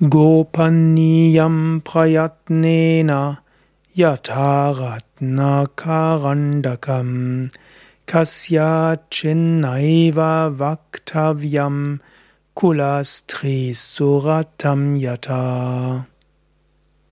Gopaniyam prayatnena yataratna karandakam kasya chinnaiva vaktavyam kulastri suratam yata